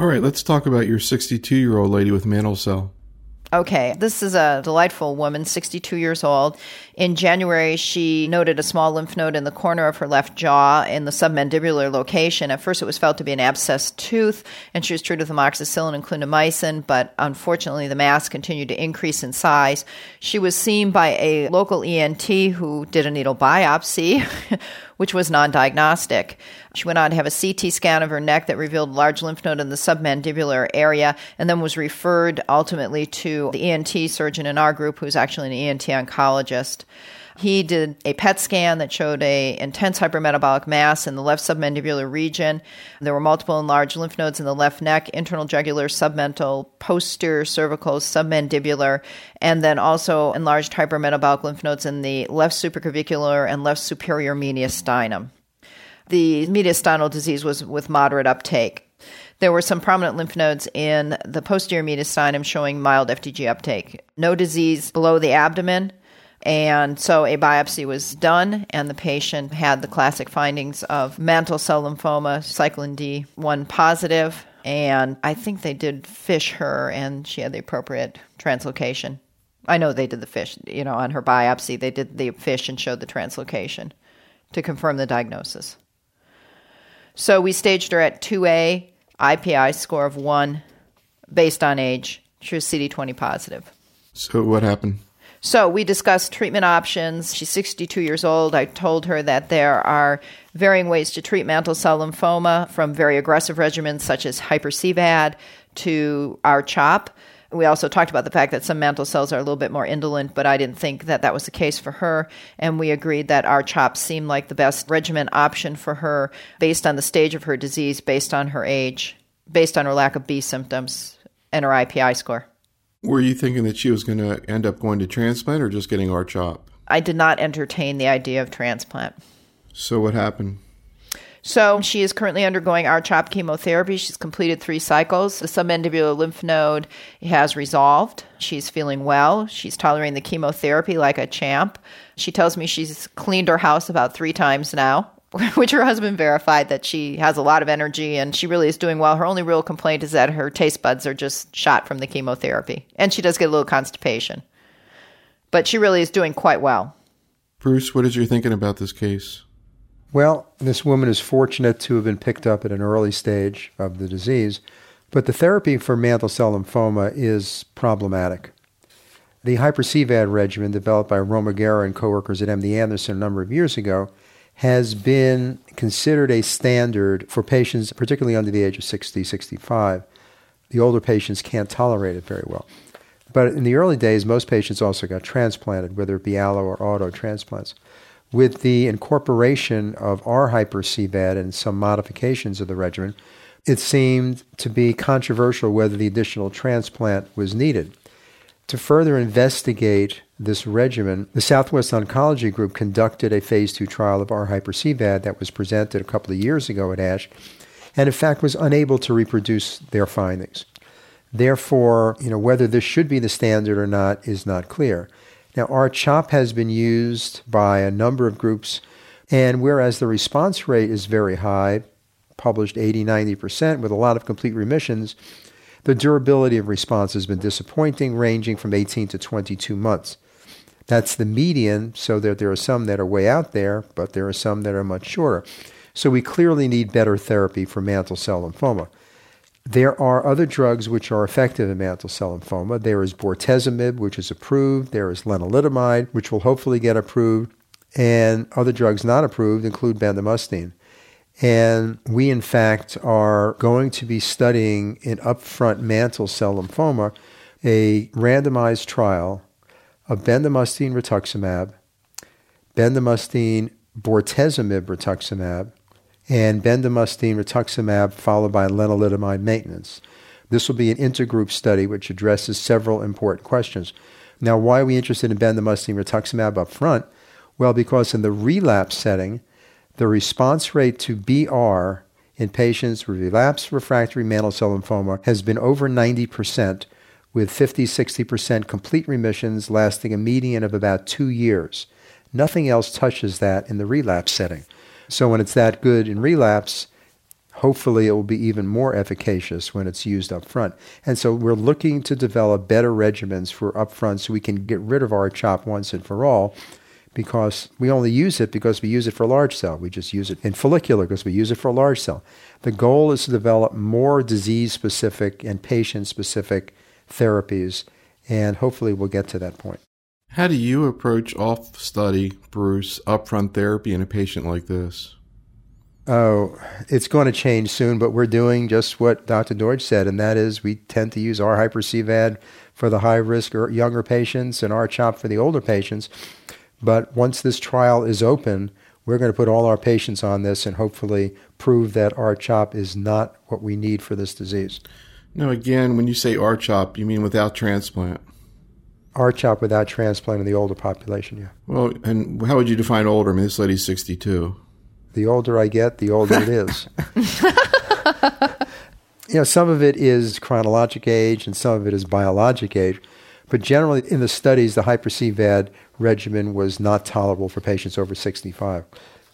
All right, let's talk about your 62 year old lady with mantle cell. Okay, this is a delightful woman, 62 years old. In January, she noted a small lymph node in the corner of her left jaw in the submandibular location. At first, it was felt to be an abscessed tooth, and she was treated with amoxicillin and clindamycin, but unfortunately, the mass continued to increase in size. She was seen by a local ENT who did a needle biopsy. which was non diagnostic. She went on to have a CT scan of her neck that revealed large lymph node in the submandibular area and then was referred ultimately to the ENT surgeon in our group, who's actually an ENT oncologist. He did a PET scan that showed a intense hypermetabolic mass in the left submandibular region. There were multiple enlarged lymph nodes in the left neck, internal jugular, submental, posterior cervical, submandibular, and then also enlarged hypermetabolic lymph nodes in the left supraclavicular and left superior mediastinum. The mediastinal disease was with moderate uptake. There were some prominent lymph nodes in the posterior mediastinum showing mild FDG uptake. No disease below the abdomen, and so a biopsy was done, and the patient had the classic findings of mantle cell lymphoma, cyclin D1 positive, and I think they did fish her, and she had the appropriate translocation. I know they did the FISH, you know, on her biopsy, they did the FISH and showed the translocation to confirm the diagnosis. So we staged her at 2A, IPI score of 1, based on age. She was CD20 positive. So what happened? So we discussed treatment options. She's 62 years old. I told her that there are varying ways to treat mantle cell lymphoma from very aggressive regimens such as hyper-CVAD to R-CHOP. We also talked about the fact that some mantle cells are a little bit more indolent, but I didn't think that that was the case for her. And we agreed that R-CHOP seemed like the best regimen option for her based on the stage of her disease, based on her age, based on her lack of B symptoms, and her IPI score. Were you thinking that she was going to end up going to transplant or just getting R-CHOP? I did not entertain the idea of transplant. So what happened? So she is currently undergoing R-CHOP chemotherapy. She's completed three cycles. The submandibular lymph node has resolved. She's feeling well. She's tolerating the chemotherapy like a champ. She tells me she's cleaned her house about three times now. which her husband verified that she has a lot of energy and she really is doing well. Her only real complaint is that her taste buds are just shot from the chemotherapy. And she does get a little constipation. But she really is doing quite well. Bruce, what is your thinking about this case? Well, this woman is fortunate to have been picked up at an early stage of the disease, but the therapy for mantle cell lymphoma is problematic. The hyper-CVAD regimen developed by Romaguera and coworkers at MD Anderson a number of years ago has been considered a standard for patients, particularly under the age of 60, 65. The older patients can't tolerate it very well. But in the early days, most patients also got transplanted, whether it be allo or auto transplants. With the incorporation of R hyper CVAD and some modifications of the regimen, it seemed to be controversial whether the additional transplant was needed. To further investigate this regimen, the Southwest Oncology Group conducted a phase two trial of R-hyper-CVAD that was presented a couple of years ago at ASH, and in fact was unable to reproduce their findings. Therefore, you know, whether this should be the standard or not is not clear. Now, R-CHOP has been used by a number of groups, and whereas the response rate is very high, published 80, 90%, with a lot of complete remissions, the durability of response has been disappointing, ranging from 18 to 22 months. That's the median, so that there are some that are way out there, but there are some that are much shorter. So we clearly need better therapy for mantle cell lymphoma. There are other drugs which are effective in mantle cell lymphoma. There is bortezomib, which is approved. There is lenalidomide, which will hopefully get approved. And other drugs not approved include bendamustine. And we, in fact, are going to be studying in upfront mantle cell lymphoma a randomized trial of bendamustine rituximab, bendamustine bortezomib rituximab, and bendamustine rituximab followed by lenalidomide maintenance. This will be an intergroup study which addresses several important questions. Now, why are we interested in bendamustine rituximab up front? Well, because in the relapse setting, the response rate to BR in patients with relapsed refractory mantle cell lymphoma has been over 90%, with 50 60% complete remissions lasting a median of about two years. Nothing else touches that in the relapse setting. So when it's that good in relapse, hopefully it will be even more efficacious when it's used up front. And so we're looking to develop better regimens for upfront so we can get rid of R-CHOP once and for all because we only use it because we use it for large cell. We just use it in follicular because we use it for large cell. The goal is to develop more disease specific and patient specific therapies, and hopefully we'll get to that point. How do you approach off study, Bruce, upfront therapy in a patient like this? Oh, it's going to change soon, but we're doing just what Dr. Deutsch said, and that is we tend to use R-hyper-CVAD for the high risk or younger patients and R-CHOP for the older patients. But once this trial is open, we're going to put all our patients on this and hopefully prove that R-CHOP is not what we need for this disease. Now, again, when you say R-CHOP, you mean without transplant? R-CHOP without transplant in the older population, yeah. Well, and how would you define older? I mean, this lady's 62. The older I get, the older it is. you know, some of it is chronologic age and some of it is biologic age. But generally, in the studies, the hyper-CVAD regimen was not tolerable for patients over 65.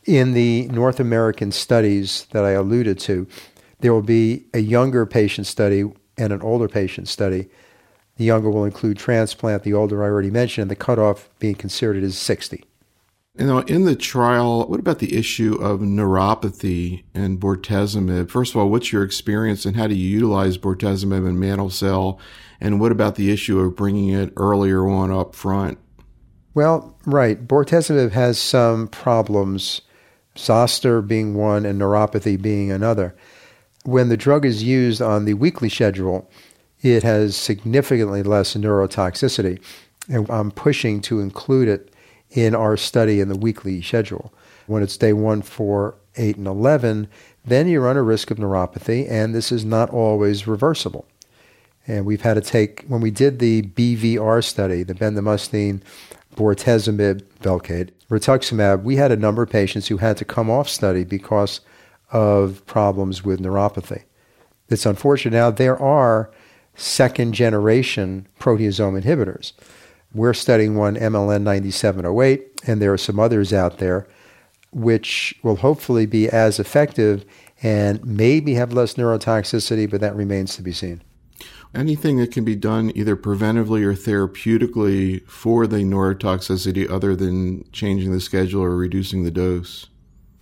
In the North American studies that I alluded to, there will be a younger patient study and an older patient study. The younger will include transplant, the older I already mentioned, and the cutoff being considered is 60. You know, in the trial, what about the issue of neuropathy and bortezomib? First of all, what's your experience and how do you utilize bortezomib and mantle cell? And what about the issue of bringing it earlier on up front? Well, right. Bortezomib has some problems, zoster being one and neuropathy being another. When the drug is used on the weekly schedule, it has significantly less neurotoxicity. And I'm pushing to include it in our study in the weekly schedule. When it's day one, four, eight, and 11, then you run a risk of neuropathy, and this is not always reversible. And we've had to take, when we did the BVR study, the bendamustine, bortezomib, Velcade, rituximab, we had a number of patients who had to come off study because of problems with neuropathy. It's unfortunate. Now, there are second generation proteasome inhibitors. We're studying one, MLN 9708, and there are some others out there which will hopefully be as effective and maybe have less neurotoxicity, but that remains to be seen. Anything that can be done either preventively or therapeutically for the neurotoxicity other than changing the schedule or reducing the dose?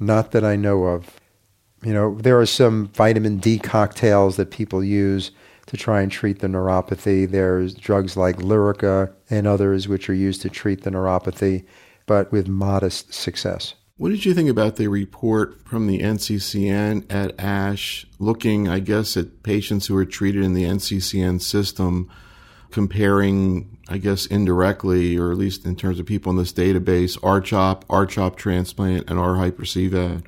Not that I know of. You know, there are some vitamin D cocktails that people use to try and treat the neuropathy. There's drugs like Lyrica and others which are used to treat the neuropathy, but with modest success. What did you think about the report from the NCCN at ASH looking, I guess, at patients who were treated in the NCCN system, comparing, I guess, indirectly, or at least in terms of people in this database, R-CHOP, R-CHOP transplant, and R-hyper-CVAD?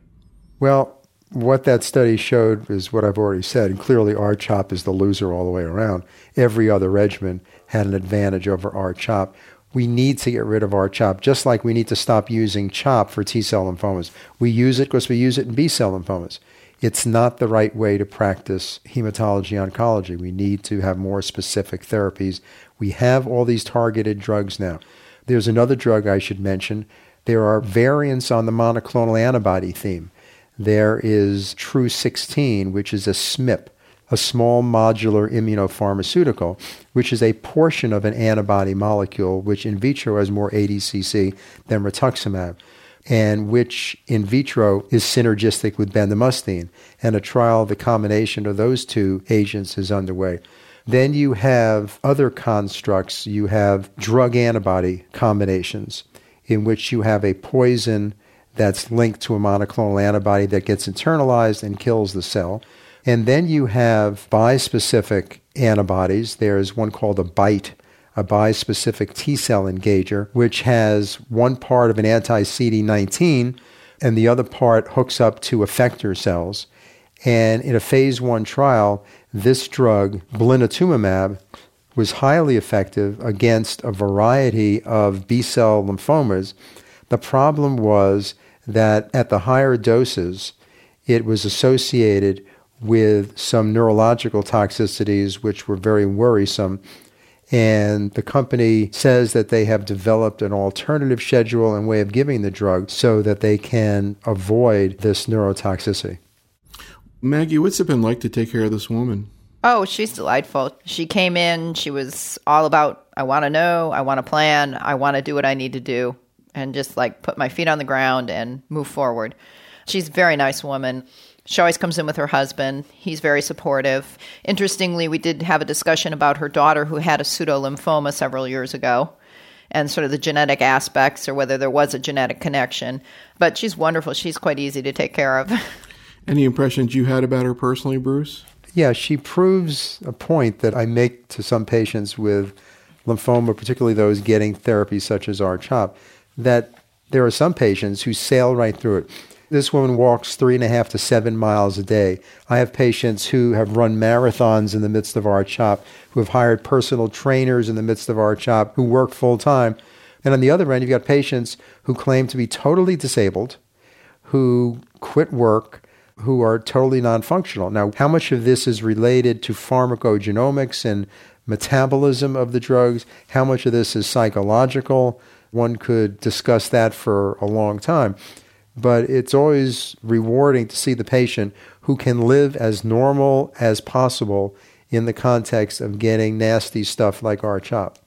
Well, what that study showed is what I've already said. And clearly, R-CHOP is the loser all the way around. Every other regimen had an advantage over R-CHOP. We need to get rid of R-CHOP, just like we need to stop using CHOP for T cell lymphomas. We use it because we use it in B cell lymphomas. It's not the right way to practice hematology oncology. We need to have more specific therapies. We have all these targeted drugs now. There's another drug I should mention. There are variants on the monoclonal antibody theme there is Tru 16, which is a SMIP, a small modular immunopharmaceutical, which is a portion of an antibody molecule which in vitro has more ADCC than rituximab, and which in vitro is synergistic with bendamustine. And a trial of the combination of those two agents is underway. Then you have other constructs. You have drug antibody combinations in which you have a poison that's linked to a monoclonal antibody that gets internalized and kills the cell. And then you have bispecific antibodies. There's one called a BITE, a bispecific T cell engager, which has one part of an anti CD19 and the other part hooks up to effector cells. And in a phase one trial, this drug, blinatumomab, was highly effective against a variety of B cell lymphomas. The problem was that at the higher doses, it was associated with some neurological toxicities which were very worrisome. And the company says that they have developed an alternative schedule and way of giving the drug so that they can avoid this neurotoxicity. Maggie, what's it been like to take care of this woman? Oh, she's delightful. She came in, she was all about, I want to know, I want to plan, I want to do what I need to do, and just like put my feet on the ground and move forward. She's a very nice woman. She always comes in with her husband. He's very supportive. Interestingly, we did have a discussion about her daughter who had a pseudolymphoma several years ago and sort of the genetic aspects or whether there was a genetic connection. But she's wonderful. She's quite easy to take care of. Any impressions you had about her personally, Bruce? Yeah, she proves a point that I make to some patients with lymphoma, particularly those getting therapy such as R-CHOP, that there are some patients who sail right through it. This woman walks three and a half to seven miles a day. I have patients who have run marathons in the midst of R-CHOP, who have hired personal trainers in the midst of R-CHOP, who work full time. And on the other end, you've got patients who claim to be totally disabled, who quit work, who are totally non functional. Now, how much of this is related to pharmacogenomics and metabolism of the drugs? How much of this is psychological? One could discuss that for a long time but it's always rewarding to see the patient who can live as normal as possible in the context of getting nasty stuff like R-CHOP.